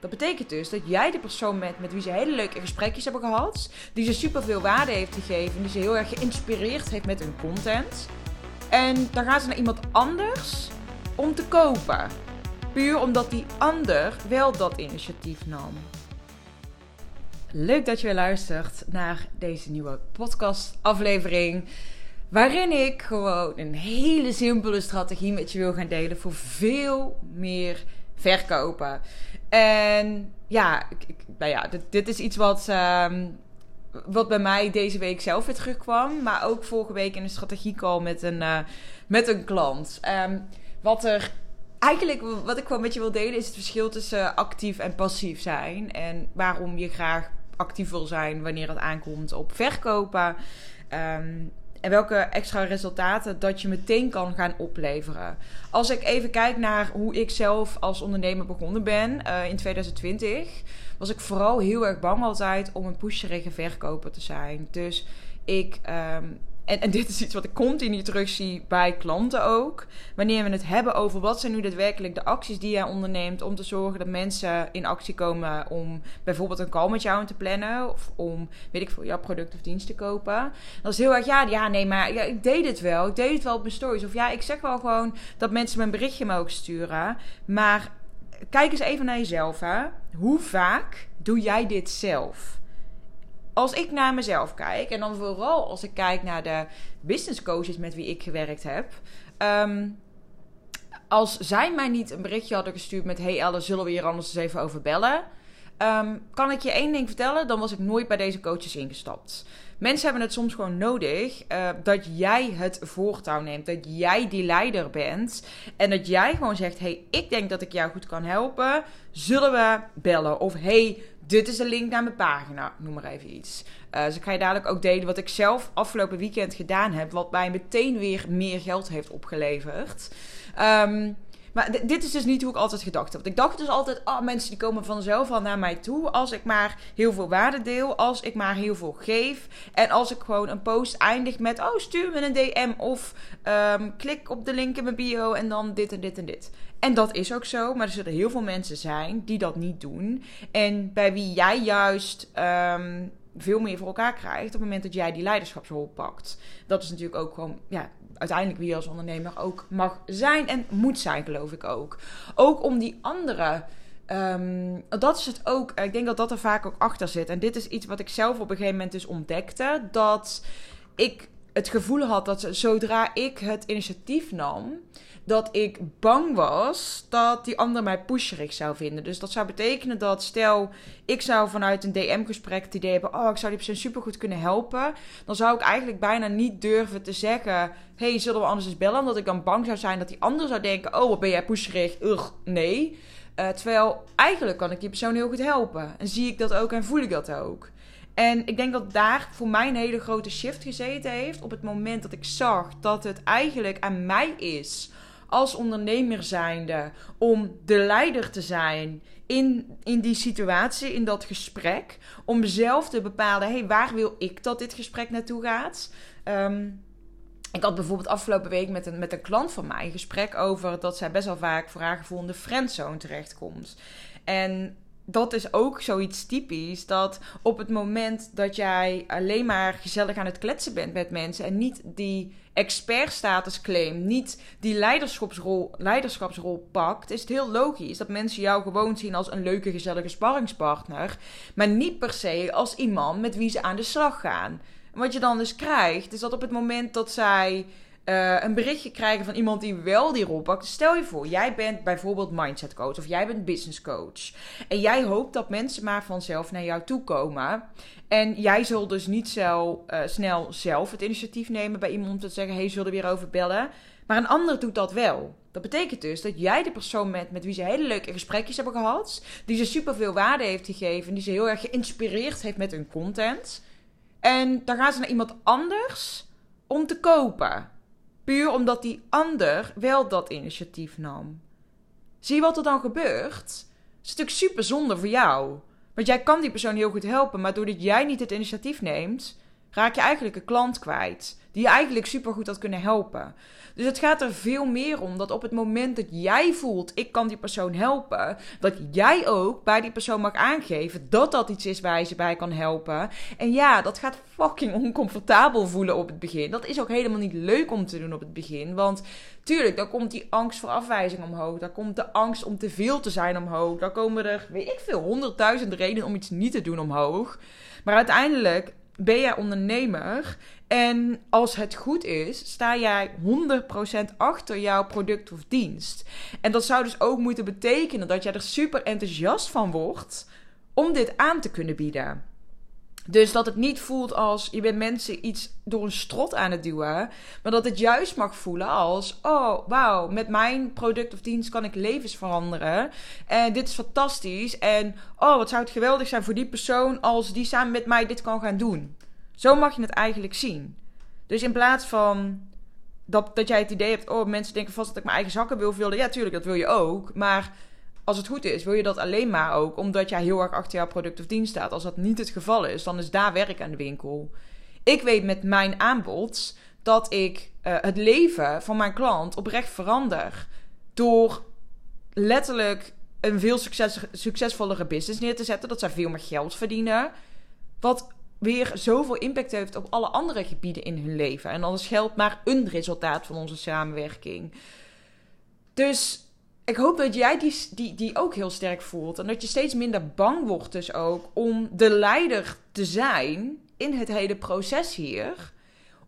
Dat betekent dus dat jij de persoon bent met wie ze hele leuke gesprekjes hebben gehad. Die ze super veel waarde heeft gegeven. Die ze heel erg geïnspireerd heeft met hun content. En dan gaan ze naar iemand anders om te kopen. Puur omdat die ander wel dat initiatief nam. Leuk dat je weer luistert naar deze nieuwe podcast-aflevering. Waarin ik gewoon een hele simpele strategie met je wil gaan delen voor veel meer verkopen. En ja, ik, nou ja dit, dit, is iets wat, um, wat bij mij deze week zelf weer terugkwam. Maar ook vorige week in een strategiecall met een, uh, met een klant. Um, wat er eigenlijk, wat ik gewoon met je wil delen, is het verschil tussen actief en passief zijn. En waarom je graag actief wil zijn wanneer het aankomt op verkopen. Um, en welke extra resultaten dat je meteen kan gaan opleveren. Als ik even kijk naar hoe ik zelf als ondernemer begonnen ben uh, in 2020, was ik vooral heel erg bang altijd om een pusherige verkoper te zijn. Dus ik um, en, en dit is iets wat ik continu terugzie bij klanten ook. Wanneer we het hebben over wat zijn nu daadwerkelijk de acties die jij onderneemt om te zorgen dat mensen in actie komen om bijvoorbeeld een call met jou te plannen of om, weet ik veel, jouw product of dienst te kopen. Dat is heel erg, ja, ja nee, maar ja, ik deed het wel. Ik deed het wel op mijn stories. Of ja, ik zeg wel gewoon dat mensen mijn berichtje mogen sturen. Maar kijk eens even naar jezelf, hè. Hoe vaak doe jij dit zelf? Als ik naar mezelf kijk, en dan vooral als ik kijk naar de business coaches met wie ik gewerkt heb. Um, als zij mij niet een berichtje hadden gestuurd met: Hey Elle, zullen we hier anders eens even over bellen? Um, kan ik je één ding vertellen? Dan was ik nooit bij deze coaches ingestapt. Mensen hebben het soms gewoon nodig uh, dat jij het voortouw neemt. Dat jij die leider bent. En dat jij gewoon zegt: Hey, ik denk dat ik jou goed kan helpen. Zullen we bellen? Of hey, dit is de link naar mijn pagina. Noem maar even iets. Uh, dus ik ga je dadelijk ook delen wat ik zelf afgelopen weekend gedaan heb. Wat mij meteen weer meer geld heeft opgeleverd. Um, maar dit is dus niet hoe ik altijd gedacht heb. Ik dacht dus altijd, oh, mensen die komen vanzelf al naar mij toe. Als ik maar heel veel waarde deel. Als ik maar heel veel geef. En als ik gewoon een post eindig met, oh, stuur me een DM. Of um, klik op de link in mijn bio en dan dit en dit en dit. En dat is ook zo. Maar er zullen heel veel mensen zijn die dat niet doen. En bij wie jij juist... Um, veel meer voor elkaar krijgt op het moment dat jij die leiderschapsrol pakt. Dat is natuurlijk ook gewoon ja, uiteindelijk wie je als ondernemer ook mag zijn en moet zijn, geloof ik ook. Ook om die andere. Um, dat is het ook. Ik denk dat dat er vaak ook achter zit. En dit is iets wat ik zelf op een gegeven moment dus ontdekte. Dat ik het gevoel had dat zodra ik het initiatief nam, dat ik bang was dat die ander mij pusherig zou vinden. Dus dat zou betekenen dat, stel, ik zou vanuit een DM-gesprek het idee hebben: oh, ik zou die persoon supergoed kunnen helpen. Dan zou ik eigenlijk bijna niet durven te zeggen: hey, zullen we anders eens bellen? Omdat ik dan bang zou zijn dat die ander zou denken: oh, wat ben jij pusherig? Ugh, nee. Uh, terwijl eigenlijk kan ik die persoon heel goed helpen. En zie ik dat ook en voel ik dat ook. En ik denk dat daar voor mij een hele grote shift gezeten heeft. Op het moment dat ik zag dat het eigenlijk aan mij is als ondernemer zijnde om de leider te zijn in, in die situatie, in dat gesprek. Om zelf te bepalen, hey, waar wil ik dat dit gesprek naartoe gaat? Um, ik had bijvoorbeeld afgelopen week met een, met een klant van mij een gesprek over dat zij best wel vaak voor haar gevoel in de friendzone terechtkomt. En dat is ook zoiets typisch. Dat op het moment dat jij alleen maar gezellig aan het kletsen bent met mensen en niet die expertstatus claim, niet die leiderschapsrol, leiderschapsrol pakt, is het heel logisch dat mensen jou gewoon zien als een leuke, gezellige sparringspartner, maar niet per se als iemand met wie ze aan de slag gaan. wat je dan dus krijgt, is dat op het moment dat zij uh, een berichtje krijgen van iemand die wel die rol pakt. Stel je voor, jij bent bijvoorbeeld mindset coach of jij bent business coach. En jij hoopt dat mensen maar vanzelf naar jou toe komen. En jij zult dus niet zo uh, snel zelf het initiatief nemen bij iemand om te zeggen: hey, zullen we weer over bellen? Maar een ander doet dat wel. Dat betekent dus dat jij de persoon bent met wie ze hele leuke gesprekjes hebben gehad. Die ze superveel waarde heeft gegeven. Die ze heel erg geïnspireerd heeft met hun content. En dan gaan ze naar iemand anders om te kopen. Puur omdat die ander wel dat initiatief nam. Zie je wat er dan gebeurt? Het is natuurlijk super zonde voor jou. Want jij kan die persoon heel goed helpen, maar doordat jij niet het initiatief neemt, raak je eigenlijk een klant kwijt. Die je eigenlijk supergoed had kunnen helpen. Dus het gaat er veel meer om dat op het moment dat jij voelt, ik kan die persoon helpen, dat jij ook bij die persoon mag aangeven dat dat iets is waar je ze bij kan helpen. En ja, dat gaat fucking oncomfortabel voelen op het begin. Dat is ook helemaal niet leuk om te doen op het begin. Want tuurlijk, dan komt die angst voor afwijzing omhoog. Dan komt de angst om te veel te zijn omhoog. Dan komen er, weet ik veel, honderdduizend redenen om iets niet te doen omhoog. Maar uiteindelijk ben jij ondernemer en als het goed is, sta jij 100% achter jouw product of dienst. En dat zou dus ook moeten betekenen dat jij er super enthousiast van wordt om dit aan te kunnen bieden. Dus dat het niet voelt als je bent mensen iets door een strot aan het duwen. Maar dat het juist mag voelen als: oh wauw, met mijn product of dienst kan ik levens veranderen. En dit is fantastisch. En oh, wat zou het geweldig zijn voor die persoon als die samen met mij dit kan gaan doen. Zo mag je het eigenlijk zien. Dus in plaats van dat, dat jij het idee hebt: oh, mensen denken vast dat ik mijn eigen zakken wil vullen. Ja, tuurlijk, dat wil je ook. Maar als het goed is, wil je dat alleen maar ook omdat jij heel erg achter jouw product of dienst staat. Als dat niet het geval is, dan is daar werk aan de winkel. Ik weet met mijn aanbod dat ik uh, het leven van mijn klant oprecht verander. Door letterlijk een veel succes, succesvollere business neer te zetten. Dat zij veel meer geld verdienen. Wat weer zoveel impact heeft op alle andere gebieden in hun leven. En alles geldt maar een resultaat van onze samenwerking. Dus ik hoop dat jij die, die, die ook heel sterk voelt. En dat je steeds minder bang wordt dus ook om de leider te zijn in het hele proces hier.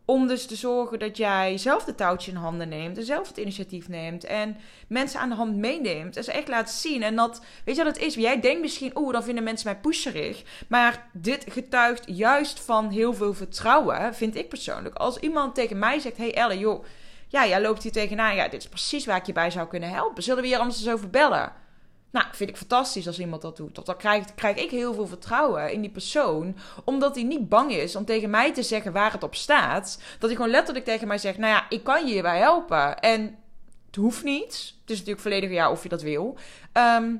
Om dus te zorgen dat jij zelf de touwtje in handen neemt. En zelf het initiatief neemt. En mensen aan de hand meeneemt. En ze echt laat zien. En dat, weet je wat het is? Jij denkt misschien, oeh, dan vinden mensen mij pusherig. Maar dit getuigt juist van heel veel vertrouwen, vind ik persoonlijk. Als iemand tegen mij zegt, hey Elle, joh ja, jij loopt hier tegenaan. Ja, dit is precies waar ik je bij zou kunnen helpen. Zullen we hier anders eens over bellen? Nou, vind ik fantastisch als iemand dat doet. Dan krijg, krijg ik heel veel vertrouwen in die persoon. Omdat hij niet bang is om tegen mij te zeggen waar het op staat. Dat hij gewoon letterlijk tegen mij zegt: Nou ja, ik kan je hierbij helpen. En het hoeft niet. Het is natuurlijk volledig ja of je dat wil. Ehm,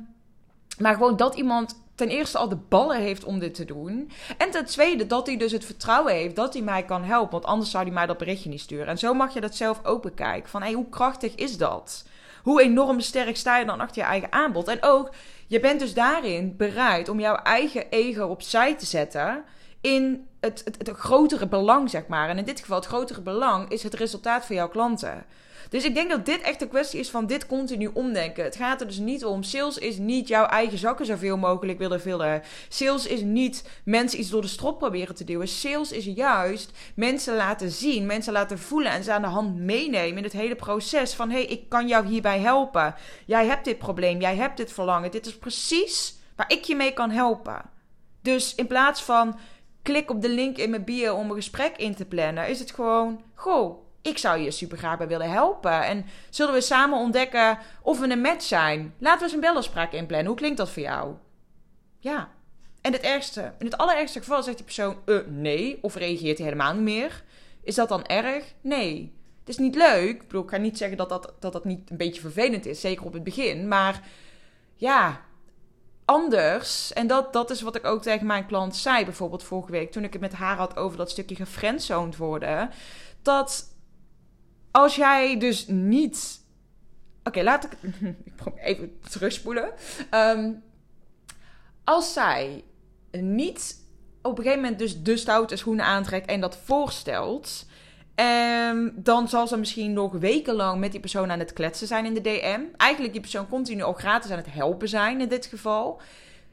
maar gewoon dat iemand ten eerste al de ballen heeft om dit te doen. En ten tweede dat hij dus het vertrouwen heeft dat hij mij kan helpen. Want anders zou hij mij dat berichtje niet sturen. En zo mag je dat zelf ook bekijken. Van hey, hoe krachtig is dat? Hoe enorm sterk sta je dan achter je eigen aanbod? En ook, je bent dus daarin bereid om jouw eigen ego opzij te zetten. In het, het, het grotere belang, zeg maar. En in dit geval, het grotere belang is het resultaat van jouw klanten. Dus ik denk dat dit echt een kwestie is van dit continu omdenken. Het gaat er dus niet om. Sales is niet jouw eigen zakken zoveel mogelijk willen vullen. Sales is niet mensen iets door de strop proberen te duwen. Sales is juist mensen laten zien, mensen laten voelen en ze aan de hand meenemen in het hele proces. Van hé, hey, ik kan jou hierbij helpen. Jij hebt dit probleem, jij hebt dit verlangen. Dit is precies waar ik je mee kan helpen. Dus in plaats van klik op de link in mijn bio om een gesprek in te plannen, is het gewoon: goh ik zou je super graag bij willen helpen. En zullen we samen ontdekken of we een match zijn? Laten we eens een belafspraak inplannen. Hoe klinkt dat voor jou? Ja. En het ergste, in het allerergste geval zegt die persoon uh, nee, of reageert hij helemaal niet meer. Is dat dan erg? Nee. Het is niet leuk. Ik bedoel, ik ga niet zeggen dat dat, dat dat niet een beetje vervelend is, zeker op het begin. Maar ja, anders. En dat, dat is wat ik ook tegen mijn klant zei, bijvoorbeeld vorige week, toen ik het met haar had over dat stukje gefriendzoned worden. Dat als jij dus niet. Oké, laat ik. ik probeer even terugspoelen. Um, als zij niet op een gegeven moment dus de stoute schoenen aantrekt en dat voorstelt. Um, dan zal ze misschien nog wekenlang met die persoon aan het kletsen zijn in de DM. Eigenlijk die persoon continu al gratis aan het helpen zijn in dit geval.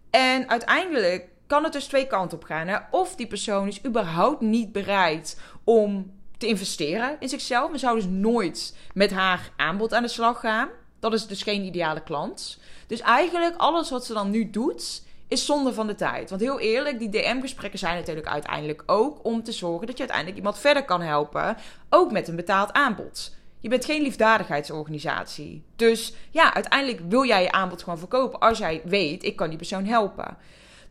En uiteindelijk kan het dus twee kanten op gaan. Hè? Of die persoon is überhaupt niet bereid om te investeren in zichzelf. We zouden dus nooit met haar aanbod aan de slag gaan. Dat is dus geen ideale klant. Dus eigenlijk alles wat ze dan nu doet, is zonde van de tijd. Want heel eerlijk, die DM-gesprekken zijn natuurlijk uiteindelijk ook om te zorgen dat je uiteindelijk iemand verder kan helpen. Ook met een betaald aanbod. Je bent geen liefdadigheidsorganisatie. Dus ja, uiteindelijk wil jij je aanbod gewoon verkopen als jij weet, ik kan die persoon helpen.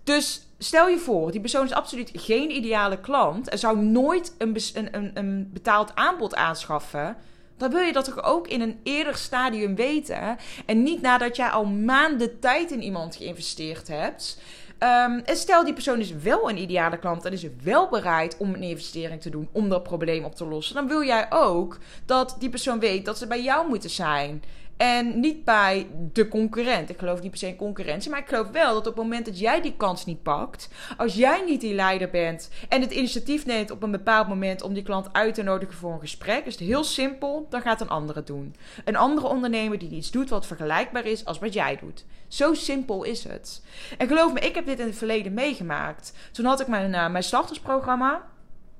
Dus stel je voor, die persoon is absoluut geen ideale klant en zou nooit een, een, een betaald aanbod aanschaffen. Dan wil je dat toch ook in een eerder stadium weten. En niet nadat jij al maanden tijd in iemand geïnvesteerd hebt. Um, en stel die persoon is wel een ideale klant en is wel bereid om een investering te doen om dat probleem op te lossen. Dan wil jij ook dat die persoon weet dat ze bij jou moeten zijn. En niet bij de concurrent. Ik geloof niet per se in concurrentie. Maar ik geloof wel dat op het moment dat jij die kans niet pakt. Als jij niet die leider bent. En het initiatief neemt op een bepaald moment om die klant uit te nodigen voor een gesprek. Is het heel simpel. Dan gaat een andere doen. Een andere ondernemer die iets doet wat vergelijkbaar is als wat jij doet. Zo simpel is het. En geloof me, ik heb dit in het verleden meegemaakt. Toen had ik mijn, uh, mijn startersprogramma.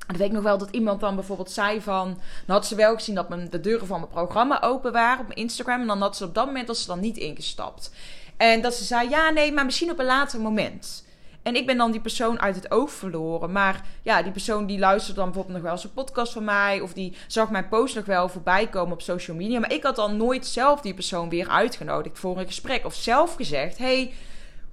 En weet ik nog wel dat iemand dan bijvoorbeeld zei van... Dan had ze wel gezien dat mijn, de deuren van mijn programma open waren op Instagram. En dan had ze op dat moment dat ze dan niet ingestapt. En dat ze zei, ja nee, maar misschien op een later moment. En ik ben dan die persoon uit het oog verloren. Maar ja, die persoon die luisterde dan bijvoorbeeld nog wel eens een podcast van mij. Of die zag mijn post nog wel voorbij komen op social media. Maar ik had dan nooit zelf die persoon weer uitgenodigd voor een gesprek. Of zelf gezegd, hey,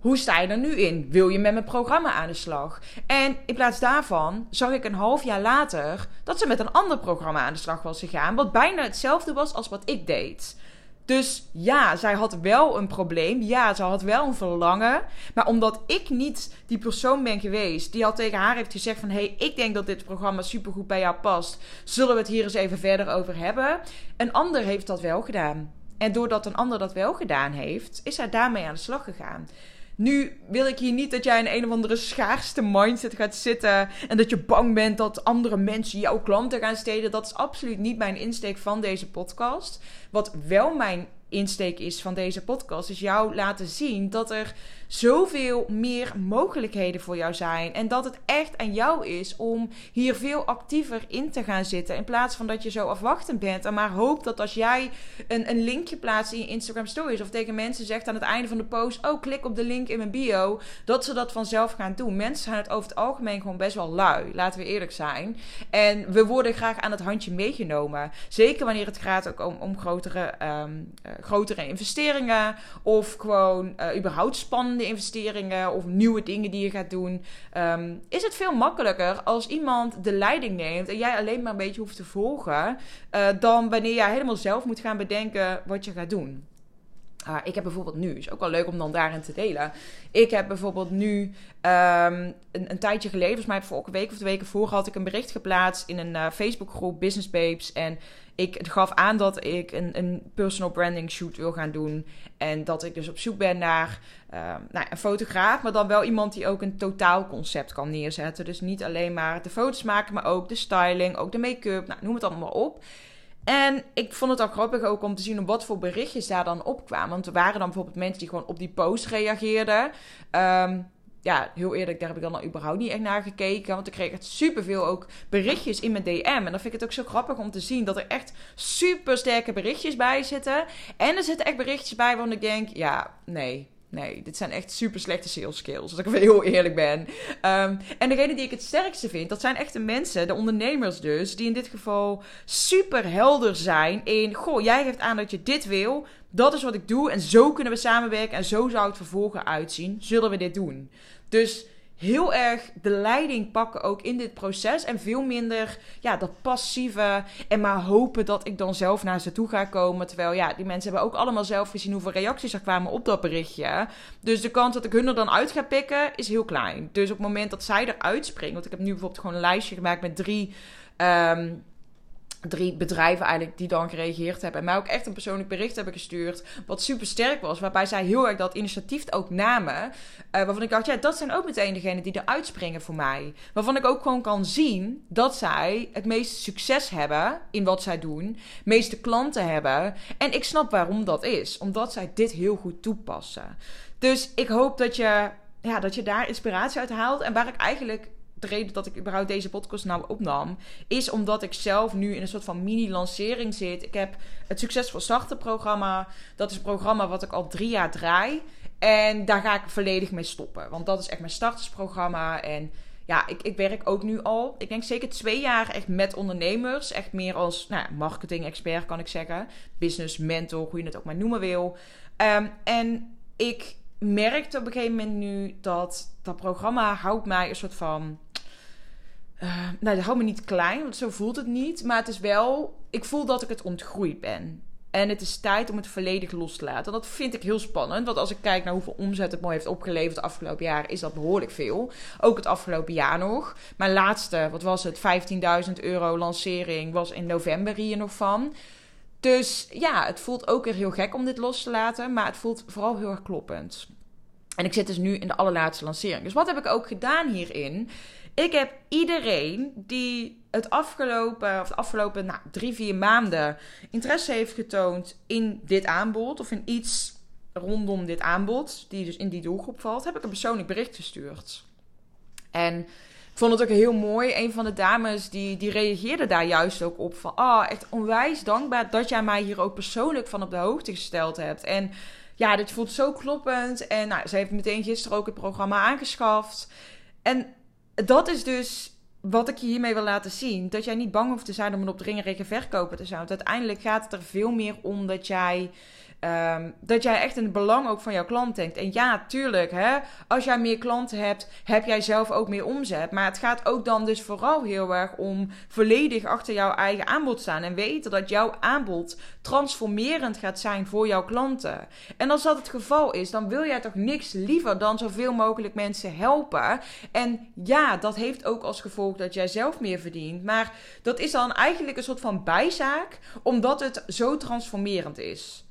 hoe sta je er nu in? Wil je met mijn programma aan de slag? En in plaats daarvan zag ik een half jaar later dat ze met een ander programma aan de slag was gegaan. Wat bijna hetzelfde was als wat ik deed. Dus ja, zij had wel een probleem. Ja, ze had wel een verlangen. Maar omdat ik niet die persoon ben geweest die al tegen haar heeft gezegd van... hé, hey, ik denk dat dit programma supergoed bij jou past. Zullen we het hier eens even verder over hebben? Een ander heeft dat wel gedaan. En doordat een ander dat wel gedaan heeft, is zij daarmee aan de slag gegaan. Nu wil ik hier niet dat jij in een of andere schaarste mindset gaat zitten. En dat je bang bent dat andere mensen jouw klanten gaan stelen. Dat is absoluut niet mijn insteek van deze podcast. Wat wel mijn insteek is van deze podcast, is jou laten zien dat er zoveel meer mogelijkheden voor jou zijn. En dat het echt aan jou is om hier veel actiever in te gaan zitten. In plaats van dat je zo afwachtend bent. En maar hoopt dat als jij een, een linkje plaatst in je Instagram stories. Of tegen mensen zegt aan het einde van de post. Oh, klik op de link in mijn bio. Dat ze dat vanzelf gaan doen. Mensen zijn het over het algemeen gewoon best wel lui. Laten we eerlijk zijn. En we worden graag aan het handje meegenomen. Zeker wanneer het gaat ook om, om grotere, um, grotere investeringen. Of gewoon uh, überhaupt spannende investeringen of nieuwe dingen die je gaat doen, um, is het veel makkelijker als iemand de leiding neemt en jij alleen maar een beetje hoeft te volgen, uh, dan wanneer jij helemaal zelf moet gaan bedenken wat je gaat doen. Uh, ik heb bijvoorbeeld nu, is ook wel leuk om dan daarin te delen. Ik heb bijvoorbeeld nu um, een, een, tijdje geleden, volgens mij vorige week of de weken voor, had ik een bericht geplaatst in een uh, Facebookgroep Business Babes. En ik gaf aan dat ik een, een personal branding shoot wil gaan doen. En dat ik dus op zoek ben naar uh, nou, een fotograaf, maar dan wel iemand die ook een totaalconcept kan neerzetten. Dus niet alleen maar de foto's maken, maar ook de styling, ook de make-up, nou, noem het allemaal op. En ik vond het al grappig ook om te zien wat voor berichtjes daar dan opkwamen. Want er waren dan bijvoorbeeld mensen die gewoon op die post reageerden. Um, ja, heel eerlijk, daar heb ik dan al überhaupt niet echt naar gekeken. Want ik kreeg echt superveel ook berichtjes in mijn DM. En dan vind ik het ook zo grappig om te zien dat er echt super sterke berichtjes bij zitten. En er zitten echt berichtjes bij waarvan ik denk, ja, nee, Nee, dit zijn echt super slechte sales skills. Als ik heel eerlijk ben. Um, en degene die ik het sterkste vind, dat zijn echt de mensen, de ondernemers dus, die in dit geval super helder zijn in: Goh, jij geeft aan dat je dit wil. Dat is wat ik doe. En zo kunnen we samenwerken. En zo zou het vervolgen uitzien. Zullen we dit doen? Dus heel erg de leiding pakken ook in dit proces. En veel minder ja, dat passieve. En maar hopen dat ik dan zelf naar ze toe ga komen. Terwijl ja, die mensen hebben ook allemaal zelf gezien hoeveel reacties er kwamen op dat berichtje. Dus de kans dat ik hun er dan uit ga pikken is heel klein. Dus op het moment dat zij eruit springen. Want ik heb nu bijvoorbeeld gewoon een lijstje gemaakt met drie. Um, drie bedrijven eigenlijk die dan gereageerd hebben. En mij ook echt een persoonlijk bericht hebben gestuurd. Wat super sterk was. Waarbij zij heel erg dat initiatief ook namen. Uh, waarvan ik dacht, ja, dat zijn ook meteen degenen die eruit springen voor mij. Waarvan ik ook gewoon kan zien dat zij het meeste succes hebben in wat zij doen. meeste klanten hebben. En ik snap waarom dat is. Omdat zij dit heel goed toepassen. Dus ik hoop dat je, ja, dat je daar inspiratie uit haalt. En waar ik eigenlijk de reden dat ik überhaupt deze podcast nou opnam, is omdat ik zelf nu in een soort van mini-lancering zit. Ik heb het Succesvol Starten programma. Dat is een programma wat ik al drie jaar draai. En daar ga ik volledig mee stoppen. Want dat is echt mijn startersprogramma. En ja, ik, ik werk ook nu al, ik denk zeker twee jaar echt met ondernemers. Echt meer als nou, marketing-expert kan ik zeggen. Business mentor, hoe je het ook maar noemen wil. Um, en ik merkte op een gegeven moment nu dat dat programma houdt mij een soort van uh, nou, dat houdt me niet klein, want zo voelt het niet. Maar het is wel, ik voel dat ik het ontgroeid ben. En het is tijd om het volledig los te laten. En dat vind ik heel spannend. Want als ik kijk naar hoeveel omzet het mooi heeft opgeleverd de afgelopen jaar, is dat behoorlijk veel. Ook het afgelopen jaar nog. Mijn laatste, wat was het? 15.000 euro lancering was in november hier nog van. Dus ja, het voelt ook weer heel gek om dit los te laten. Maar het voelt vooral heel erg kloppend. En ik zit dus nu in de allerlaatste lancering. Dus wat heb ik ook gedaan hierin? Ik heb iedereen die het afgelopen, of de afgelopen nou, drie, vier maanden interesse heeft getoond in dit aanbod, of in iets rondom dit aanbod, die dus in die doelgroep valt, heb ik een persoonlijk bericht gestuurd. En ik vond het ook heel mooi. Een van de dames die, die reageerde daar juist ook op van, ah, echt onwijs dankbaar dat jij mij hier ook persoonlijk van op de hoogte gesteld hebt. En ja, dit voelt zo kloppend. En nou, ze heeft meteen gisteren ook het programma aangeschaft. En dat is dus wat ik je hiermee wil laten zien. Dat jij niet bang hoeft te zijn om een opdringerige verkoper te zijn. Want uiteindelijk gaat het er veel meer om dat jij Ehm, dat jij echt in het belang ook van jouw klant denkt. En ja, tuurlijk, hè, als jij meer klanten hebt, heb jij zelf ook meer omzet. Maar het gaat ook dan dus vooral heel erg om volledig achter jouw eigen aanbod staan. En weten dat jouw aanbod transformerend gaat zijn voor jouw klanten. En als dat het geval is, dan wil jij toch niks liever dan zoveel mogelijk mensen helpen. En ja, dat heeft ook als gevolg dat jij zelf meer verdient. Maar dat is dan eigenlijk een soort van bijzaak, omdat het zo transformerend is.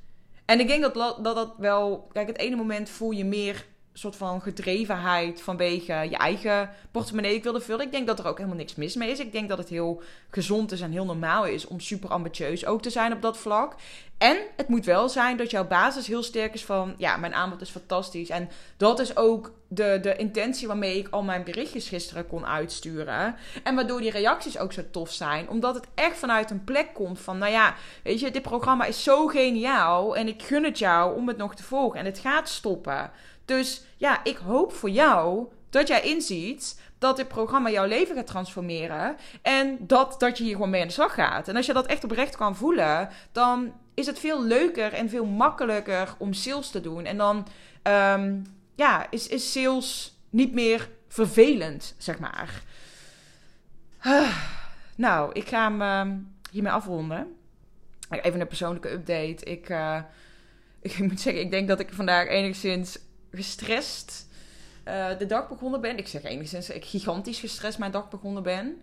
En ik denk dat, dat dat wel. Kijk, het ene moment voel je meer soort van gedrevenheid vanwege je eigen portemonnee ik wilde vullen. Ik denk dat er ook helemaal niks mis mee is. Ik denk dat het heel gezond is en heel normaal is om super ambitieus ook te zijn op dat vlak. En het moet wel zijn dat jouw basis heel sterk is van, ja, mijn aanbod is fantastisch. En dat is ook de, de intentie waarmee ik al mijn berichtjes gisteren kon uitsturen. En waardoor die reacties ook zo tof zijn. Omdat het echt vanuit een plek komt van, nou ja, weet je, dit programma is zo geniaal. En ik gun het jou om het nog te volgen. En het gaat stoppen. Dus ja, ik hoop voor jou dat jij inziet dat dit programma jouw leven gaat transformeren. En dat, dat je hier gewoon mee aan de slag gaat. En als je dat echt oprecht kan voelen, dan is het veel leuker en veel makkelijker om sales te doen. En dan um, ja, is, is sales niet meer vervelend, zeg maar. nou, ik ga hem uh, hiermee afronden. Even een persoonlijke update. Ik, uh, ik moet zeggen, ik denk dat ik vandaag enigszins gestrest uh, de dag begonnen ben. Ik zeg enigszins, ik gigantisch gestrest mijn dag begonnen ben.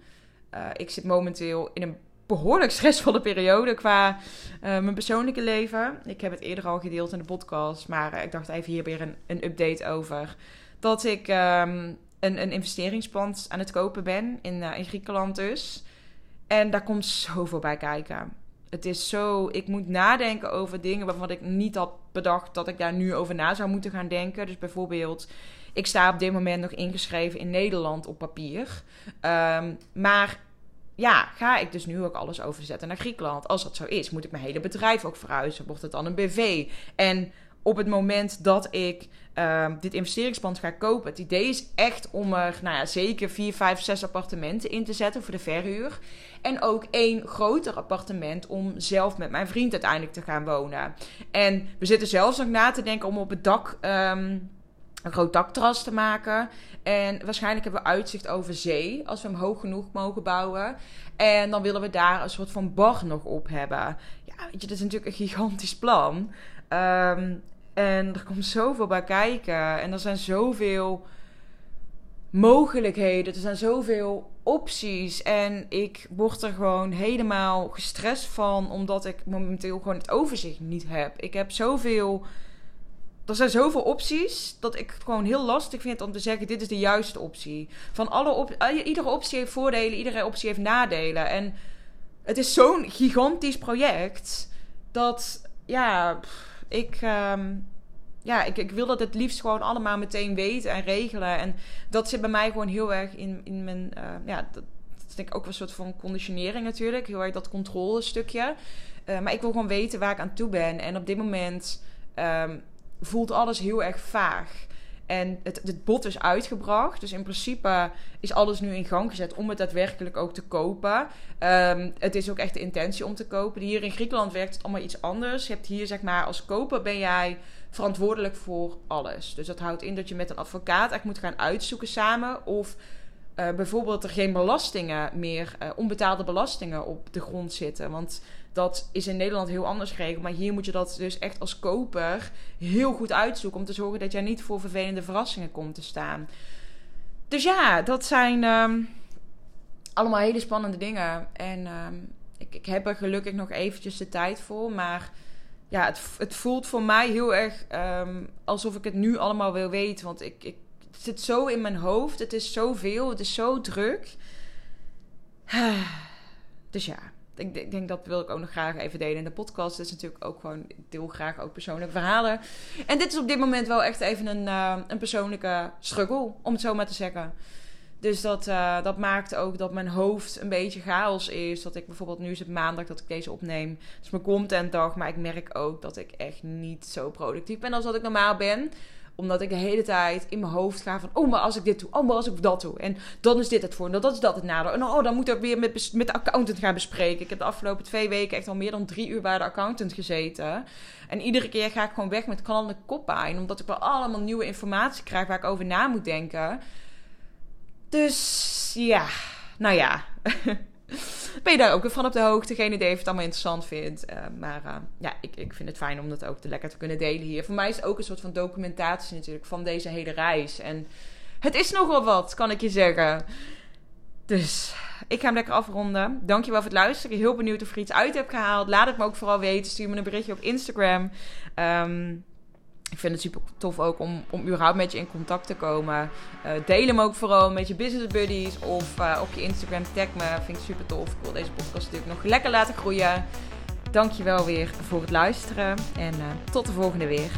Uh, ik zit momenteel in een behoorlijk stressvolle periode qua uh, mijn persoonlijke leven. Ik heb het eerder al gedeeld in de podcast, maar ik dacht even hier weer een, een update over. Dat ik um, een, een investeringspand aan het kopen ben in, in Griekenland dus. En daar komt zoveel bij kijken. Het is zo, ik moet nadenken over dingen waarvan ik niet had bedacht dat ik daar nu over na zou moeten gaan denken. Dus bijvoorbeeld, ik sta op dit moment nog ingeschreven in Nederland op papier. Um, maar ja, ga ik dus nu ook alles overzetten naar Griekenland? Als dat zo is, moet ik mijn hele bedrijf ook verhuizen? Wordt het dan een BV? En op het moment dat ik uh, dit investeringspand ga kopen. Het idee is echt om er nou ja, zeker 4, 5, 6 appartementen in te zetten voor de verhuur. En ook één groter appartement om zelf met mijn vriend uiteindelijk te gaan wonen. En we zitten zelfs nog na te denken om op het dak. Um, een groot dakterras te maken. En waarschijnlijk hebben we uitzicht over zee als we hem hoog genoeg mogen bouwen. En dan willen we daar een soort van bar nog op hebben. Ja, weet je, dat is natuurlijk een gigantisch plan. Um, en er komt zoveel bij kijken. En er zijn zoveel mogelijkheden. Er zijn zoveel opties. En ik word er gewoon helemaal gestrest van. Omdat ik momenteel gewoon het overzicht niet heb. Ik heb zoveel. Er zijn zoveel opties dat ik het gewoon heel lastig vind om te zeggen: dit is de juiste optie. Van alle op eh, iedere optie heeft voordelen, iedere optie heeft nadelen. En het is zo'n gigantisch project dat ja ik, um, ja, ik, ik wil dat het liefst gewoon allemaal meteen weten en regelen. En dat zit bij mij gewoon heel erg in, in mijn. Uh, ja, dat, is denk ik ook een soort van conditionering natuurlijk. Heel erg dat controle stukje. Uh, maar ik wil gewoon weten waar ik aan toe ben. En op dit moment um, voelt alles heel erg vaag. En het, het bot is uitgebracht. Dus in principe is alles nu in gang gezet om het daadwerkelijk ook te kopen. Um, het is ook echt de intentie om te kopen. Hier in Griekenland werkt het allemaal iets anders. Je hebt hier zeg maar als koper ben jij verantwoordelijk voor alles. Dus dat houdt in dat je met een advocaat echt moet gaan uitzoeken samen of uh, bijvoorbeeld er geen belastingen meer, uh, onbetaalde belastingen op de grond zitten. Want Dat is in Nederland heel anders geregeld. Maar hier moet je dat dus echt als koper heel goed uitzoeken. Om te zorgen dat jij niet voor vervelende verrassingen komt te staan. Dus ja, dat zijn ehm, allemaal hele spannende dingen. En ehm, ik, ik heb er gelukkig nog eventjes de tijd voor. Maar ja, het, het voelt voor mij heel erg ehm, alsof ik het nu allemaal wil weten. Want ik, ik, het zit zo in mijn hoofd. Het is zoveel. Het is zo druk. Dus ja, ik, ik, denk dat wil ik ook nog graag even delen in de podcast. Het is natuurlijk ook gewoon, ik deel graag ook persoonlijke verhalen. En dit is op dit moment wel echt even een, uh, een persoonlijke struggle, om het zo maar te zeggen. Dus dat, uh, dat maakt ook dat mijn hoofd een beetje chaos is. Dat ik bijvoorbeeld, nu is het maandag dat ik deze opneem. Het is mijn contentdag, maar ik merk ook dat ik echt niet zo productief ben als dat ik normaal ben omdat ik de hele tijd in mijn hoofd ga van... Oh, maar als ik dit doe. Oh, maar als ik dat doe. En dan is dit het voor. En dat is dat het nadeel. En oh, dan moet ik weer met, met de accountant gaan bespreken. Ik heb de afgelopen twee weken echt al meer dan drie uur bij de accountant gezeten. En iedere keer ga ik gewoon weg met knallende koppijn. Omdat ik wel allemaal nieuwe informatie krijg waar ik over na moet denken. Dus ja, nou ja. ben je daar ook van op de hoogte. Geen idee of het allemaal interessant vindt. Uh, maar uh, ja, ik, ik vind het fijn om dat ook te lekker te kunnen delen hier. Voor mij is het ook een soort van documentatie natuurlijk van deze hele reis. En het is nogal wat, kan ik je zeggen. Dus ik ga hem lekker afronden. Dankjewel voor het luisteren. Heel benieuwd of je iets uit hebt gehaald. Laat het me ook vooral weten. Stuur me een berichtje op Instagram. Um, ik vind het super tof ook om, om überhaupt met je in contact te komen. Uh, deel hem ook vooral met je business buddies of uh, op je Instagram tag me. Vind ik super tof. Ik wil deze podcast natuurlijk nog lekker laten groeien. Dankjewel weer voor het luisteren en uh, tot de volgende weer.